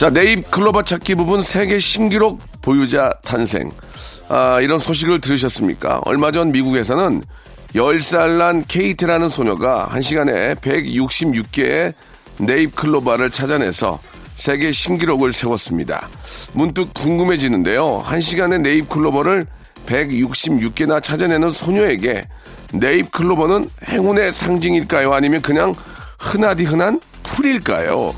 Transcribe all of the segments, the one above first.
자 네잎 클로버 찾기 부분 세계 신기록 보유자 탄생 아, 이런 소식을 들으셨습니까 얼마 전 미국에서는 10살 난 케이트라는 소녀가 한 시간에 166개의 네잎 클로바를 찾아내서 세계 신기록을 세웠습니다. 문득 궁금해지는데요. 한 시간에 네잎 클로버를 166개나 찾아내는 소녀에게 네잎 클로버는 행운의 상징일까요? 아니면 그냥 흔하디 흔한 풀일까요?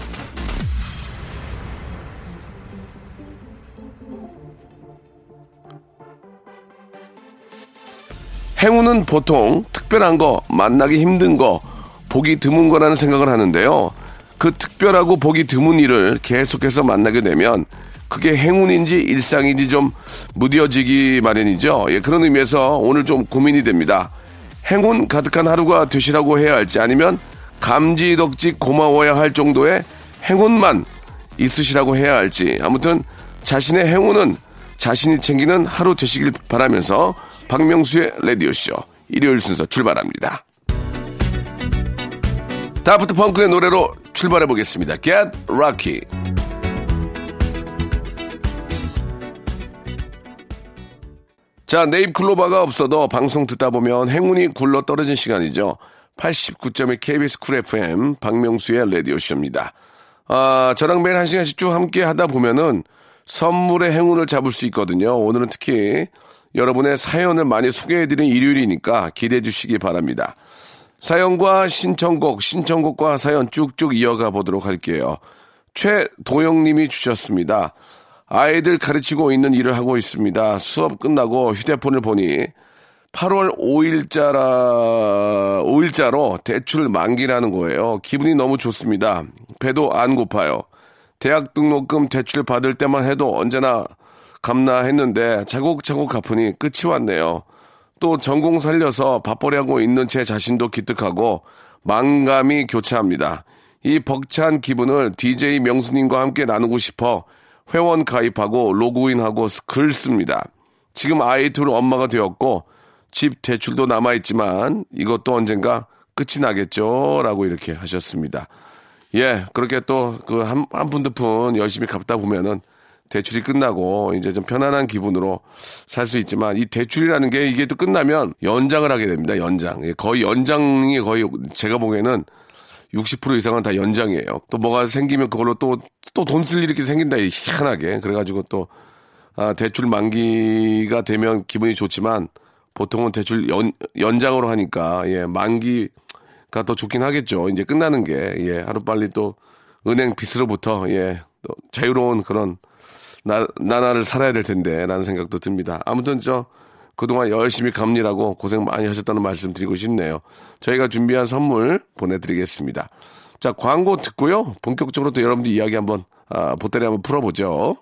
행운은 보통 특별한 거, 만나기 힘든 거, 보기 드문 거라는 생각을 하는데요. 그 특별하고 보기 드문 일을 계속해서 만나게 되면 그게 행운인지 일상인지 좀 무뎌지기 마련이죠. 예, 그런 의미에서 오늘 좀 고민이 됩니다. 행운 가득한 하루가 되시라고 해야 할지 아니면 감지덕지 고마워야 할 정도의 행운만 있으시라고 해야 할지 아무튼 자신의 행운은 자신이 챙기는 하루 되시길 바라면서 박명수의 라디오쇼 일요일 순서 출발합니다. 다프트 펑크의 노래로 출발해 보겠습니다. Get Rocky. 자, 네잎 클로바가 없어도 방송 듣다 보면 행운이 굴러 떨어진 시간이죠. 89.1 KBS Cool FM 박명수의 라디오쇼입니다. 아, 저랑 매일 한 시간씩 쭉 함께 하다 보면은 선물의 행운을 잡을 수 있거든요. 오늘은 특히 여러분의 사연을 많이 소개해드린 일요일이니까 기대해 주시기 바랍니다. 사연과 신청곡, 신청곡과 사연 쭉쭉 이어가 보도록 할게요. 최도영님이 주셨습니다. 아이들 가르치고 있는 일을 하고 있습니다. 수업 끝나고 휴대폰을 보니 8월 5일자라, 5일자로 대출 만기라는 거예요. 기분이 너무 좋습니다. 배도 안 고파요. 대학 등록금 대출 받을 때만 해도 언제나 갚나 했는데 차곡차곡 갚으니 끝이 왔네요. 또 전공 살려서 밥벌이하고 있는 제 자신도 기특하고 망감이 교차합니다. 이 벅찬 기분을 DJ 명수님과 함께 나누고 싶어 회원 가입하고 로그인하고 글 씁니다. 지금 아이 둘 엄마가 되었고 집 대출도 남아있지만 이것도 언젠가 끝이 나겠죠? 라고 이렇게 하셨습니다. 예, 그렇게 또 그 한, 한 푼 두 푼 열심히 갚다 보면은 대출이 끝나고 이제 좀 편안한 기분으로 살 수 있지만 이 대출이라는 게 이게 또 끝나면 연장을 하게 됩니다. 연장. 예, 거의 연장이 거의 제가 보기에는 60% 이상은 다 연장이에요. 또 뭐가 생기면 그걸로 또, 또 돈 쓸 일이 생긴다. 희한하게. 그래가지고 또, 아, 대출 만기가 되면 기분이 좋지만 보통은 대출 연, 연장으로 하니까, 예, 만기가 더 좋긴 하겠죠. 이제 끝나는 게, 예, 하루 빨리 또 은행 빚으로부터, 예, 또 자유로운 그런 나, 나날을 살아야 될 텐데, 라는 생각도 듭니다. 아무튼 저, 그동안 열심히 감리라고 고생 많이 하셨다는 말씀 드리고 싶네요. 저희가 준비한 선물 보내드리겠습니다. 자, 광고 듣고요. 본격적으로 또 여러분들 이야기 한번, 아, 보따리 한번 풀어보죠.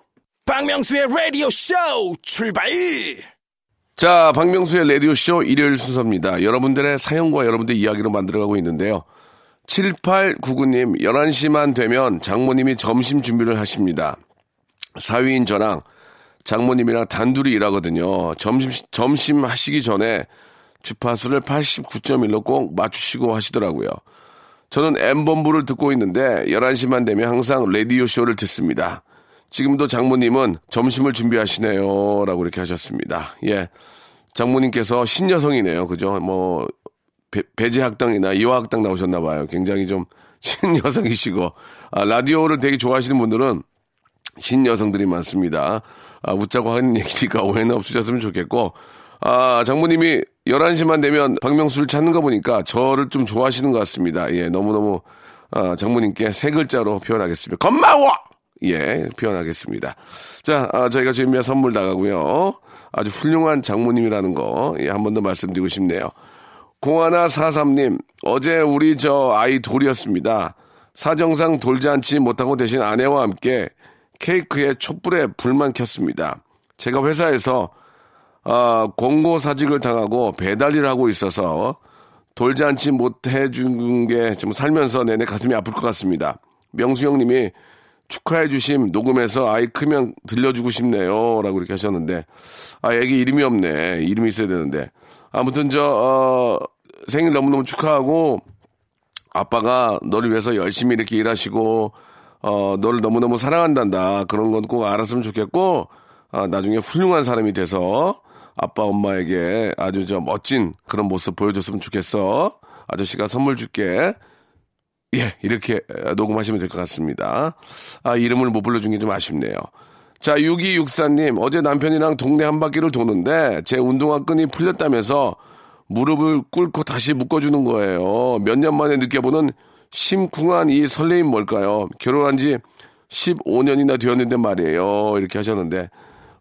박명수의 라디오 쇼 출발! 자, 박명수의 라디오쇼 일요일 순서입니다. 여러분들의 사연과 여러분들의 이야기로 만들어가고 있는데요. 7899님, 11시만 되면 장모님이 점심 준비를 하십니다. 사위인 저랑 장모님이랑 단둘이 일하거든요. 점심, 점심 하시기 전에 주파수를 89.1로 꼭 맞추시고 하시더라고요. 저는 M본부를 듣고 있는데 11시만 되면 항상 라디오쇼를 듣습니다. 지금도 장모님은 점심을 준비하시네요. 라고 이렇게 하셨습니다. 예. 장모님께서 신여성이네요. 그죠? 뭐, 배, 지 학당이나 이화학당 나오셨나봐요. 굉장히 좀 신여성이시고, 아, 라디오를 되게 좋아하시는 분들은 신 여성들이 많습니다. 아, 웃자고 하는 얘기니까 오해는 없으셨으면 좋겠고, 아, 장모님이 11시만 되면 박명수를 찾는 거 보니까 저를 좀 좋아하시는 것 같습니다. 예, 너무너무, 아, 장모님께 세 글자로 표현하겠습니다. 고마워! 예, 표현하겠습니다. 자, 아, 저희가 준비한 선물 나가고요. 아주 훌륭한 장모님이라는 거, 예, 한 번 더 말씀드리고 싶네요. 공하나 사삼님, 어제 우리 저 아이 돌이었습니다. 사정상 않지 못하고 대신 아내와 함께 케이크에 촛불에 불만 켰습니다. 제가 회사에서 아, 공고 사직을 당하고 배달일을 하고 있어서 돌지 않지 못해준 게좀 살면서 내내 가슴이 아플 것 같습니다. 명수 형님이 축하해 주심 녹음해서 아이 크면 들려주고 싶네요. 라고 이렇게 하셨는데, 아, 애기 이름이 없네. 이름이 있어야 되는데. 아무튼 저, 어, 생일 너무너무 축하하고, 아빠가 너를 위해서 열심히 이렇게 일하시고, 어, 너를 너무너무 사랑한단다. 그런 건 꼭 알았으면 좋겠고, 아, 나중에 훌륭한 사람이 돼서 아빠, 엄마에게 아주 저 멋진 그런 모습 보여줬으면 좋겠어. 아저씨가 선물 줄게. 예, 이렇게 녹음하시면 될 것 같습니다. 아, 이름을 못 불러준 게 좀 아쉽네요. 자, 6264님, 어제 남편이랑 동네 한 바퀴를 도는데 제 운동화 끈이 풀렸다면서 무릎을 꿇고 다시 묶어주는 거예요. 몇 년 만에 느껴보는 심쿵한 이 설레임 뭘까요? 결혼한 지 15년이나 되었는데 말이에요. 이렇게 하셨는데,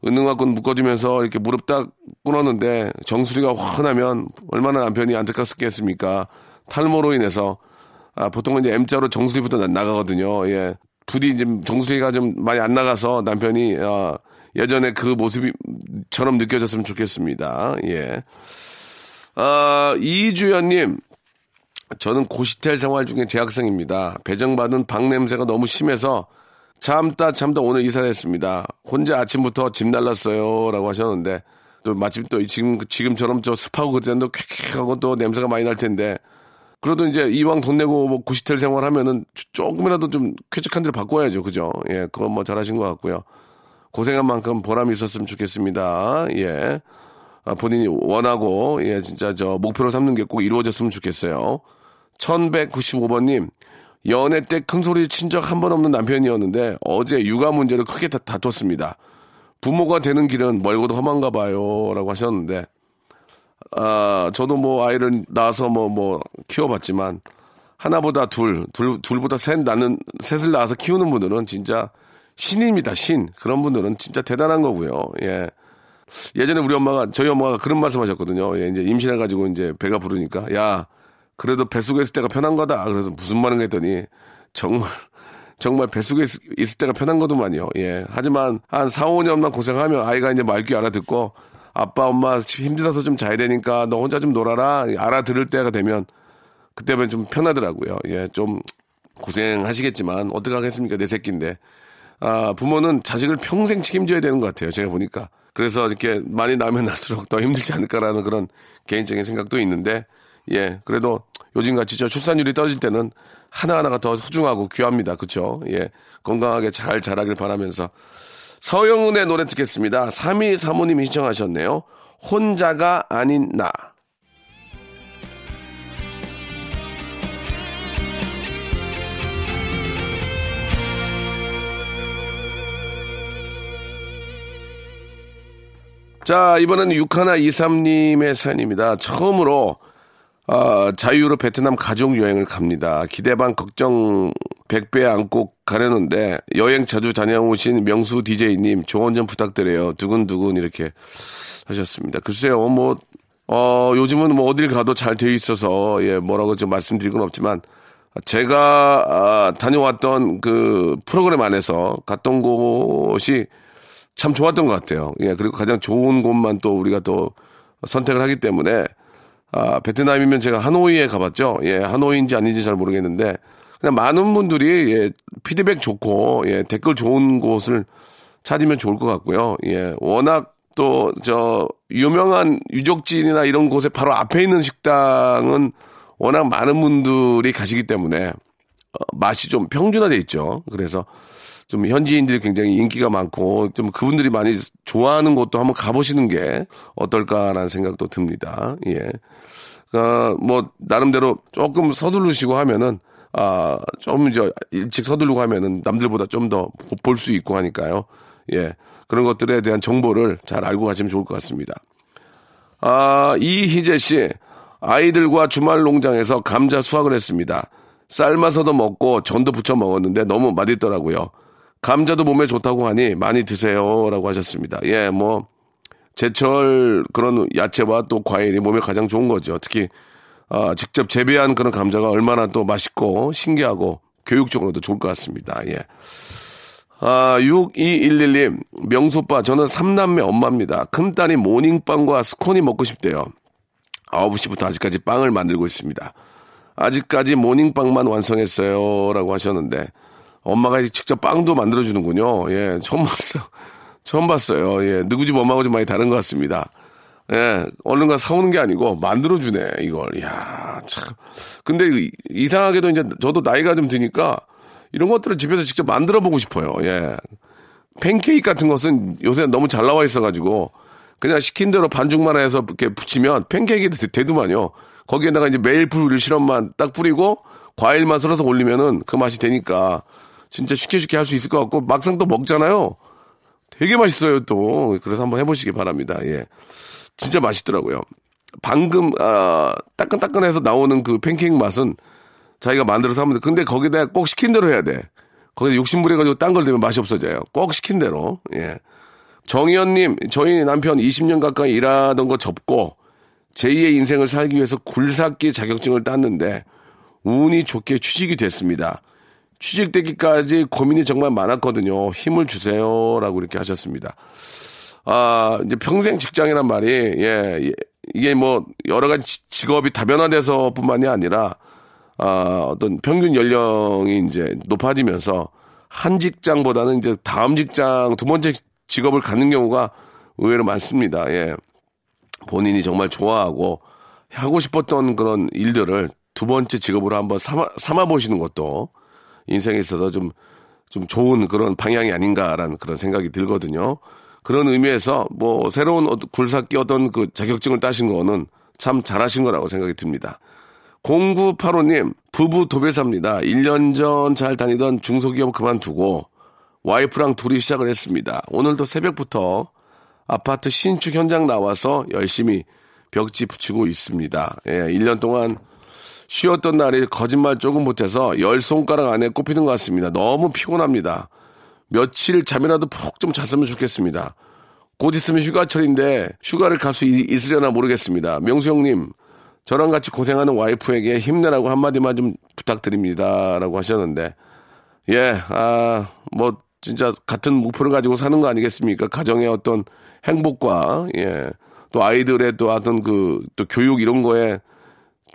은능화 끈 묶어주면서 이렇게 무릎 딱 끊었는데, 정수리가 환하면 얼마나 남편이 안타깝겠습니까? 탈모로 인해서 아, 보통은 이제 M자로 정수리부터 나, 나가거든요. 예. 부디 이제 정수리가 좀 많이 안 나가서 남편이, 아, 예전에 그 모습이처럼 느껴졌으면 좋겠습니다. 예. 아, 이주연님. 저는 고시텔 생활 중에 재학생입니다. 배정받은 방 냄새가 너무 심해서 참다 참다 오늘 이사를 했습니다. 혼자 아침부터 집 날랐어요. 라고 하셨는데 또 마침 또 지금, 지금처럼 저 습하고 그때도 쾌쾌하고 또 냄새가 많이 날 텐데 그래도 이제 이왕 돈 내고 뭐 구시텔 생활 하면은 조금이라도 좀 쾌적한 데를 바꿔야죠. 그죠? 예, 그건 뭐 잘하신 것 같고요. 고생한 만큼 보람이 있었으면 좋겠습니다. 예. 아, 본인이 원하고, 예, 진짜 저 목표로 삼는 게 꼭 이루어졌으면 좋겠어요. 1195번님, 연애 때 큰 소리 친 적 한 번 없는 남편이었는데 어제 육아 문제를 크게 다, 다퉜습니다. 부모가 되는 길은 멀고도 험한가 봐요. 라고 하셨는데, 아, 저도 뭐 아이를 낳아서 뭐, 뭐, 키워봤지만, 하나보다 둘, 둘, 둘보다 셋 낳는, 셋을 낳아서 키우는 분들은 진짜 신입니다, 신. 그런 분들은 진짜 대단한 거고요. 예. 예전에 우리 엄마가, 저희 엄마가 그런 말씀 하셨거든요. 예, 이제 임신해가지고 이제 배가 부르니까, 야, 그래도 뱃속에 있을 때가 편한 거다. 그래서 무슨 말을 했더니, 정말, 정말 뱃속에 있, 있을 때가 편한 거더만요. 예. 하지만 한 4, 5년만 고생하면 아이가 이제 말귀 알아듣고, 아빠, 엄마 힘들어서 좀 자야 되니까 너 혼자 좀 놀아라. 알아들을 때가 되면 그때면 좀 편하더라고요. 예, 좀 고생하시겠지만 어떻게 하겠습니까? 내 새끼인데. 아, 부모는 자식을 평생 책임져야 되는 것 같아요. 제가 보니까. 그래서 이렇게 많이 나면 날수록 더 힘들지 않을까라는 그런 개인적인 생각도 있는데, 예, 그래도 요즘 같이 저 출산율이 떨어질 때는 하나하나가 더 소중하고 귀합니다. 그쵸? 예, 건강하게 잘 자라길 바라면서 서영은의 노래 듣겠습니다. 3235님이 신청하셨네요. 혼자가 아닌 나. 자, 이번에는 6123님의 사연입니다. 처음으로 아, 자유로 베트남 가족 여행을 갑니다. 기대 반 걱정 100배 안고 가려는데 여행 자주 다녀오신 명수 DJ님 조언 좀 부탁드려요. 두근두근 이렇게 하셨습니다. 글쎄요, 뭐, 어, 요즘은 뭐 어딜 가도 잘 되어 있어서 예, 뭐라고 좀 말씀드릴 건 없지만 제가 아, 다녀왔던 그 프로그램 안에서 갔던 곳이 참 좋았던 것 같아요. 예, 그리고 가장 좋은 곳만 또 우리가 또 선택을 하기 때문에 아, 베트남이면 제가 하노이에 가봤죠. 예, 하노이인지 아닌지 잘 모르겠는데, 그냥 많은 분들이, 예, 피드백 좋고, 예, 댓글 좋은 곳을 찾으면 좋을 것 같고요. 예, 워낙 또, 저, 유명한 유적지나 이런 곳에 바로 앞에 있는 식당은 워낙 많은 분들이 가시기 때문에, 어, 맛이 좀 평준화돼 있죠. 그래서 좀 현지인들이 굉장히 인기가 많고 좀 그분들이 많이 좋아하는 곳도 한번 가보시는 게 어떨까라는 생각도 듭니다. 예. 아, 뭐, 나름대로 조금 서두르시고 하면은, 아, 좀 이제 일찍 서두르고 하면은 남들보다 좀 더 볼 수 있고 하니까요. 예. 그런 것들에 대한 정보를 잘 알고 가시면 좋을 것 같습니다. 아, 이희재 씨. 아이들과 주말 농장에서 감자 수확을 했습니다. 삶아서도 먹고 전도 부쳐 먹었는데 너무 맛있더라고요. 감자도 몸에 좋다고 하니 많이 드세요라고 하셨습니다. 예, 뭐 제철 그런 야채와 또 과일이 몸에 가장 좋은 거죠. 특히 아, 직접 재배한 그런 감자가 얼마나 또 맛있고 신기하고 교육적으로도 좋을 것 같습니다. 예. 아, 6211님, 명소빠, 저는 3남매 엄마입니다. 큰딸이 모닝빵과 스콘이 먹고 싶대요. 9시부터 아직까지 빵을 만들고 있습니다. 아직까지 모닝빵만 완성했어요. 라고 하셨는데, 엄마가 직접 빵도 만들어주는군요. 예, 처음 봤어요. 처음 봤어요. 예, 누구 집 엄마하고 좀 많이 다른 것 같습니다. 예, 얼른 가 사오는 게 아니고 만들어주네, 이걸. 이야, 참. 근데 이상하게도 이제 저도 나이가 좀 드니까 이런 것들을 집에서 직접 만들어 보고 싶어요. 예. 팬케이크 같은 것은 요새 너무 잘 나와 있어가지고 그냥 시킨 대로 반죽만 해서 이렇게 붙이면 팬케이크 되더만요. 거기에다가 이제 메이플 시럽만 딱 뿌리고 과일만 썰어서 올리면은 그 맛이 되니까 진짜 쉽게 쉽게 할 수 있을 것 같고 막상 또 먹잖아요. 되게 맛있어요 또. 그래서 한번 해보시기 바랍니다. 예. 진짜 맛있더라고요. 방금 아 따끈따끈해서 나오는 그 팬케이크 맛은 자기가 만들어서 하면 돼. 근데 거기다 꼭 시킨 대로 해야 돼. 거기다 욕심부려 가지고 딴걸 되면 맛이 없어져요. 꼭 시킨 대로. 예. 정희연님, 저희 남편 20년 가까이 일하던 거 접고 제2의 인생을 살기 위해서 굴삭기 자격증을 땄는데 운이 좋게 취직이 됐습니다. 취직되기까지 고민이 정말 많았거든요. 힘을 주세요라고 이렇게 하셨습니다. 아, 이제 평생 직장이란 말이 예, 예 이게 뭐 여러 가지 직업이 다변화돼서 뿐만이 아니라 아, 어떤 평균 연령이 이제 높아지면서 한 직장보다는 이제 다음 직장 두 번째 직업을 갖는 경우가 의외로 많습니다. 예. 본인이 정말 좋아하고 하고 싶었던 그런 일들을 두 번째 직업으로 한번 삼아, 삼아 보시는 것도 인생에 있어서 좀, 좀 좋은 그런 방향이 아닌가라는 그런 생각이 들거든요. 그런 의미에서 뭐 새로운 굴삭기 어떤 그 자격증을 따신 거는 참 잘하신 거라고 생각이 듭니다. 0985님, 부부 도배사입니다. 1년 전 잘 다니던 중소기업 그만두고 와이프랑 둘이 시작을 했습니다. 오늘도 새벽부터 아파트 신축 현장 나와서 열심히 벽지 붙이고 있습니다. 예, 1년 동안 쉬었던 날이 거짓말 조금 못해서 열 손가락 안에 꼽히는 것 같습니다. 너무 피곤합니다. 며칠 잠이라도 푹 좀 잤으면 좋겠습니다. 곧 있으면 휴가철인데 휴가를 갈 수 있으려나 모르겠습니다. 명수 형님, 저랑 같이 고생하는 와이프에게 힘내라고 한마디만 좀 부탁드립니다. 라고 하셨는데, 예, 아, 뭐, 진짜 같은 목표를 가지고 사는 거 아니겠습니까? 가정의 어떤 행복과, 예, 또 아이들의 또 어떤 그, 또 교육 이런 거에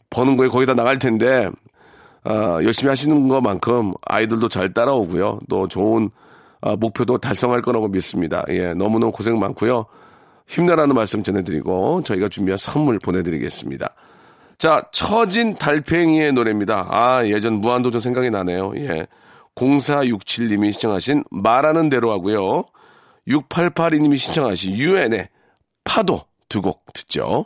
버는 거에 거기다 나갈 텐데, 아, 열심히 하시는 것만큼 아이들도 잘 따라오고요. 또 좋은 아, 목표도 달성할 거라고 믿습니다. 예, 너무너무 고생 많고요. 힘내라는 말씀 전해드리고 저희가 준비한 선물 보내드리겠습니다. 자, 처진 달팽이의 노래입니다. 아, 예전 무한도전 생각이 나네요. 예. 0467님이 신청하신 말하는 대로 하고요. 6882님이 신청하신 유엔의 파도 두 곡 듣죠.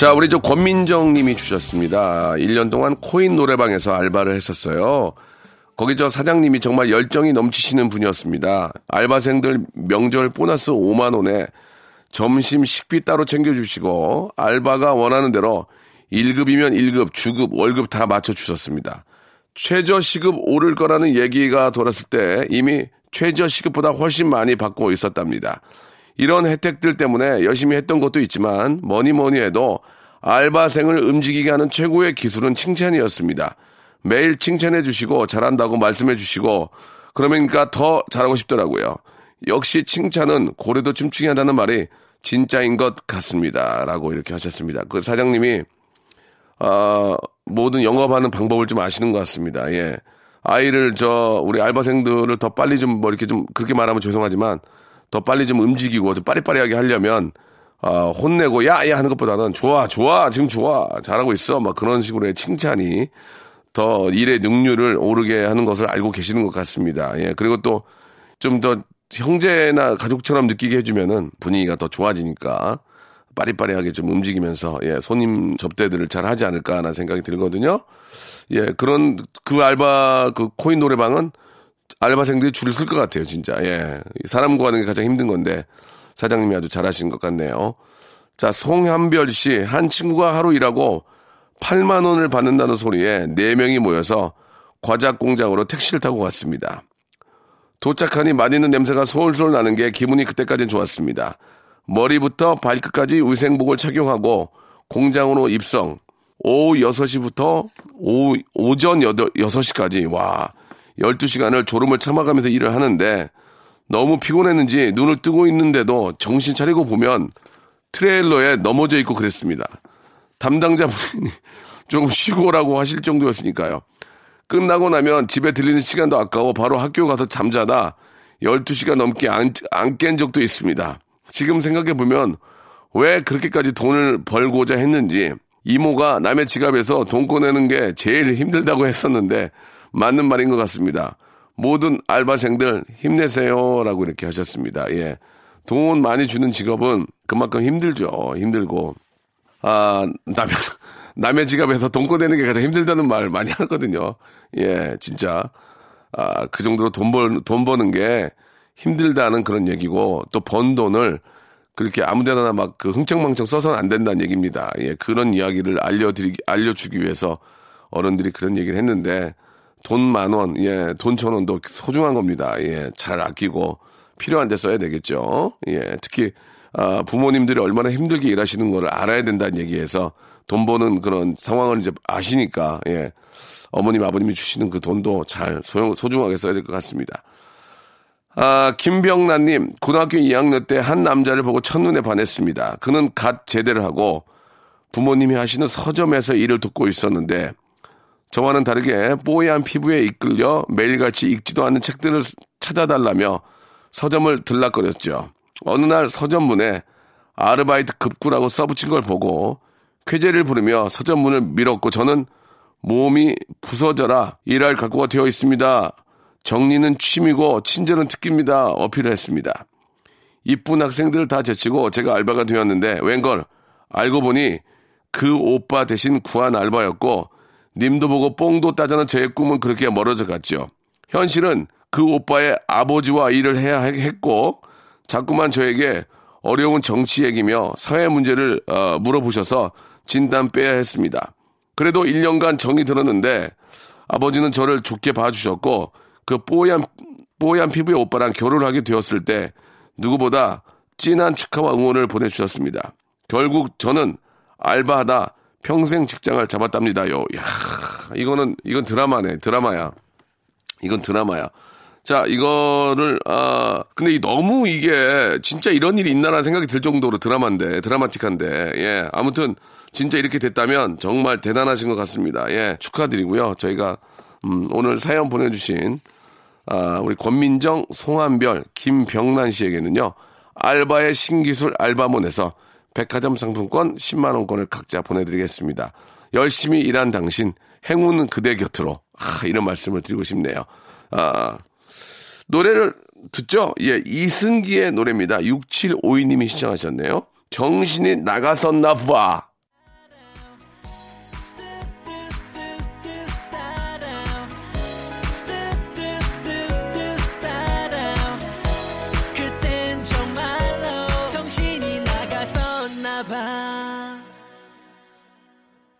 자, 우리 저 권민정 님이 주셨습니다. 1년 동안 코인 노래방에서 알바를 했었어요. 거기 저 사장님이 정말 열정이 넘치시는 분이었습니다. 알바생들 명절 보너스 5만 원에 점심 식비 따로 챙겨주시고, 알바가 원하는 대로 1급이면 1급, 주급, 월급 다 맞춰주셨습니다. 최저 시급 오를 거라는 얘기가 돌았을 때 이미 최저 시급보다 훨씬 많이 받고 있었답니다. 이런 혜택들 때문에 열심히 했던 것도 있지만 뭐니 뭐니 해도 알바생을 움직이게 하는 최고의 기술은 칭찬이었습니다. 매일 칭찬해 주시고 잘한다고 말씀해 주시고 그러니까 더 잘하고 싶더라고요. 역시 칭찬은 고래도 춤추게 한다는 말이 진짜인 것 같습니다. 라고 이렇게 하셨습니다. 그 사장님이 아, 모든 영업하는 방법을 좀 아시는 것 같습니다. 예. 아이를 저 우리 알바생들을 더 빨리 좀 뭐 이렇게 좀 그렇게 말하면 죄송하지만 더 빨리 좀 움직이고 좀 빠리빠리하게 하려면 어, 혼내고 야야 하는 것보다는 좋아 좋아 지금 좋아 잘하고 있어 막 그런 식으로의 칭찬이 더 일의 능률을 오르게 하는 것을 알고 계시는 것 같습니다. 예 그리고 또 좀 더 형제나 가족처럼 느끼게 해주면은 분위기가 더 좋아지니까 빠리빠리하게 좀 움직이면서 예 손님 접대들을 잘 하지 않을까라는 생각이 들거든요. 예 그런 그 알바 그 코인 노래방은 알바생들이 줄을 쓸 것 같아요 진짜 예 사람 구하는 게 가장 힘든 건데 사장님이 아주 잘하신 것 같네요. 자, 송한별 씨, 한 친구가 하루 일하고 8만 원을 받는다는 소리에 4명이 모여서 과자 공장으로 택시를 타고 갔습니다. 도착하니 맛있는 냄새가 솔솔 나는 게 기분이 그때까진 좋았습니다. 머리부터 발끝까지 위생복을 착용하고 공장으로 입성. 오후 6시부터 오후, 오전 8, 6시까지, 와, 12시간을 졸음을 참아가면서 일을 하는데 너무 피곤했는지 눈을 뜨고 있는데도 정신 차리고 보면 트레일러에 넘어져 있고 그랬습니다. 담당자분이 조금 쉬고 오라고 하실 정도였으니까요. 끝나고 나면 집에 들리는 시간도 아까워 바로 학교 가서 잠자다 12시간 넘게 안, 안 깬 적도 있습니다. 지금 생각해보면 왜 그렇게까지 돈을 벌고자 했는지 이모가 남의 지갑에서 돈 꺼내는 게 제일 힘들다고 했었는데 맞는 말인 것 같습니다. 모든 알바생들 힘내세요라고 이렇게 하셨습니다. 예. 돈 많이 주는 직업은 그만큼 힘들죠. 힘들고. 아, 남의, 남의 지갑에서 돈 꺼내는 게 가장 힘들다는 말 많이 하거든요. 예, 진짜. 아, 그 정도로 돈 벌, 돈 버는 게 힘들다는 그런 얘기고 또 번 돈을 그렇게 아무 데나 막 그 흥청망청 써서는 안 된다는 얘기입니다. 예, 그런 이야기를 알려드리기, 알려주기 위해서 어른들이 그런 얘기를 했는데 돈 만 원, 예, 돈 천 원도 소중한 겁니다. 예, 잘 아끼고 필요한 데 써야 되겠죠. 예, 특히 아, 부모님들이 얼마나 힘들게 일하시는 걸 알아야 된다는 얘기에서 돈 버는 그런 상황을 이제 아시니까 예, 어머님 아버님이 주시는 그 돈도 잘 소용, 소중하게 써야 될 것 같습니다. 아, 김병란님, 고등학교 2학년 때 한 남자를 보고 첫눈에 반했습니다. 그는 갓 제대를 하고 부모님이 하시는 서점에서 일을 돕고 있었는데 저와는 다르게 뽀얀 피부에 이끌려 매일같이 읽지도 않는 책들을 찾아달라며 서점을 들락거렸죠. 어느 날 서점문에 아르바이트 급구라고 써붙인 걸 보고 쾌재를 부르며 서점문을 밀었고 저는 몸이 부서져라 일할 각오가 되어 있습니다. 정리는 취미고 친절은 특기입니다. 어필을 했습니다. 이쁜 학생들을 다 제치고 제가 알바가 되었는데 웬걸 알고 보니 그 오빠 대신 구한 알바였고 님도 보고 뽕도 따자는 저의 꿈은 그렇게 멀어져 갔죠. 현실은 그 오빠의 아버지와 일을 해야 했고 자꾸만 저에게 어려운 정치 얘기며 사회 문제를 어, 물어보셔서 진단 빼야 했습니다. 그래도 1년간 정이 들었는데 아버지는 저를 좋게 봐주셨고 그 뽀얀 뽀얀 피부의 오빠랑 결혼을 하게 되었을 때 누구보다 진한 축하와 응원을 보내주셨습니다. 결국 저는 알바하다 평생 직장을 잡았답니다요. 야, 이거는 이건 드라마네, 드라마야. 이건 드라마야. 자, 이거를 아 근데 너무 이게 진짜 이런 일이 있나라는 생각이 들 정도로 드라마인데, 드라마틱한데. 예. 아무튼 진짜 이렇게 됐다면 정말 대단하신 것 같습니다. 예. 축하드리고요. 저희가 음, 오늘 사연 보내 주신 아, 우리 권민정, 송한별, 김병란 씨에게는요. 알바의 신기술 알바몬에서 백화점 상품권 10만원권을 각자 보내드리겠습니다. 열심히 일한 당신, 행운은 그대 곁으로. 아, 이런 말씀을 드리고 싶네요. 아, 노래를 듣죠? 예, 이승기의 노래입니다. 6752님이 시청하셨네요. 정신이 나갔었나 봐.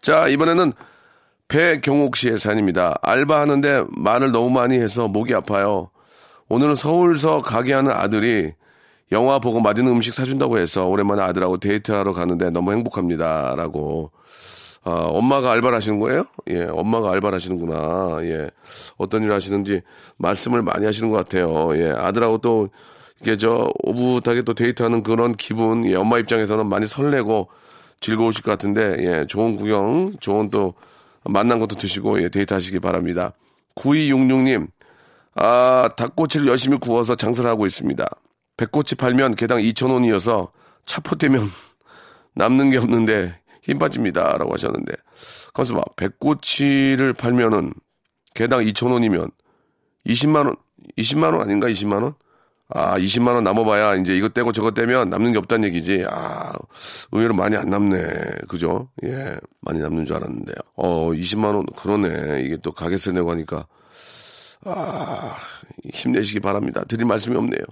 자, 이번에는 배경옥 씨의 사연입니다. 알바하는데 말을 너무 많이 해서 목이 아파요. 오늘은 서울서 가게 하는 아들이 영화 보고 맛있는 음식 사준다고 해서 오랜만에 아들하고 데이트하러 가는데 너무 행복합니다. 라고. 아, 엄마가 알바를 하시는 거예요? 예, 엄마가 알바를 하시는구나. 예. 어떤 일을 하시는지 말씀을 많이 하시는 것 같아요. 예, 아들하고 또, 이게 저, 오붓하게 또 데이트하는 그런 기분, 예, 엄마 입장에서는 많이 설레고 즐거우실 것 같은데, 예, 좋은 구경, 좋은 또 맛난 것도 드시고, 예, 데이트 하시기 바랍니다. 9266님, 아, 닭꼬치를 열심히 구워서 장사를 하고 있습니다. 백꼬치 팔면 개당 2,000원이어서 차포 떼면 남는 게 없는데 힘 빠집니다. 라고 하셨는데. 가서 봐. 백꼬치를 팔면은 개당 2,000원이면 20만 원, 20만 원 아닌가? 20만 원? 아, 20만 원 남아봐야 이제 이것 떼고 저것 떼면 남는 게 없다는 얘기지. 아, 의외로 많이 안 남네. 그죠? 예. 많이 남는 줄 알았는데요. 어, 20만 원, 그러네. 이게 또 가게세 내고 하니까. 아, 힘내시기 바랍니다. 드릴 말씀이 없네요.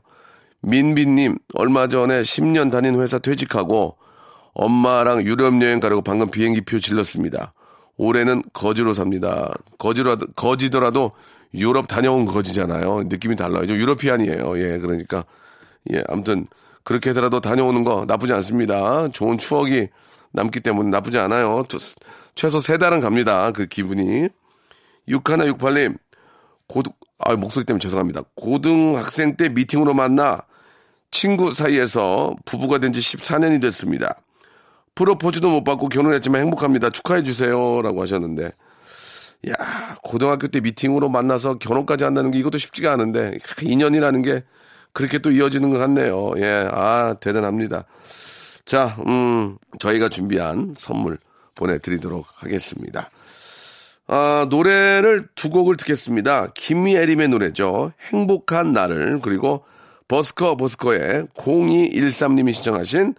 민비님, 얼마 전에 10년 다닌 회사 퇴직하고 엄마랑 유럽 여행 가려고 방금 비행기 표 질렀습니다. 올해는 거지로 삽니다. 거지라도, 거지더라도 유럽 다녀온 거지잖아요. 느낌이 달라요. 좀 유러피안이에요. 예, 그러니까. 예, 아무튼 그렇게 해서라도 다녀오는 거 나쁘지 않습니다. 좋은 추억이 남기 때문에 나쁘지 않아요. 최소 세 달은 갑니다. 그 기분이. 6168님, 고등, 아, 목소리 때문에 죄송합니다. 고등학생 때 미팅으로 만나 친구 사이에서 부부가 된 지 14년이 됐습니다. 프로포즈도 못 받고 결혼했지만 행복합니다. 축하해 주세요. 라고 하셨는데. 야, 고등학교 때 미팅으로 만나서 결혼까지 한다는 게 이것도 쉽지가 않은데, 인연이라는 게 그렇게 또 이어지는 것 같네요. 예, 아, 대단합니다. 자, 음, 저희가 준비한 선물 보내드리도록 하겠습니다. 아, 노래를 두 곡을 듣겠습니다. 김미애림의 노래죠. 행복한 나를, 그리고 버스커 버스커의 0213님이 신청하신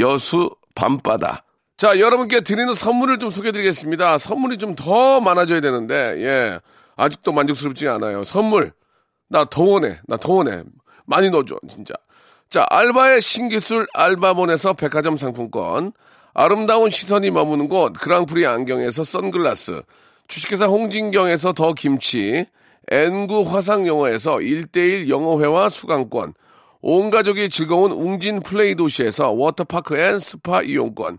여수 밤바다. 자, 여러분께 드리는 선물을 좀 소개해 드리겠습니다. 선물이 좀 더 많아져야 되는데, 예. 아직도 만족스럽지 않아요. 선물. 나 더 원해. 나 더 원해. 많이 넣어줘, 진짜. 자, 알바의 신기술 알바몬에서 백화점 상품권. 아름다운 시선이 머무는 곳 그랑프리 안경에서 선글라스. 주식회사 홍진경에서 더 김치. N구 화상영어에서 1대1 영어회화 수강권. 온 가족이 즐거운 웅진 플레이 도시에서 워터파크 and 스파 이용권.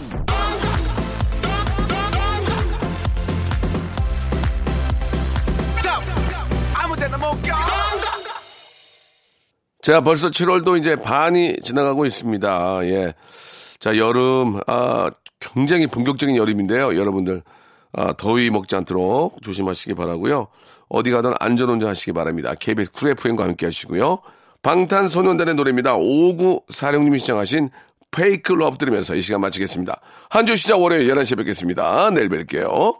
자, 벌써 7월도 이제 반이 지나가고 있습니다. 예. 자, 여름, 아, 굉장히 본격적인 여름인데요. 여러분들, 아, 더위 먹지 않도록 조심하시기 바라고요 어디 가든 안전운전 하시기 바랍니다. KBS 쿨 FM과 함께 하시고요. 방탄소년단의 노래입니다. 5946님이 신청하신 Fake Love 들으면서 이 시간 마치겠습니다. 한 주 시작 월요일 11시에 뵙겠습니다. 내일 뵐게요.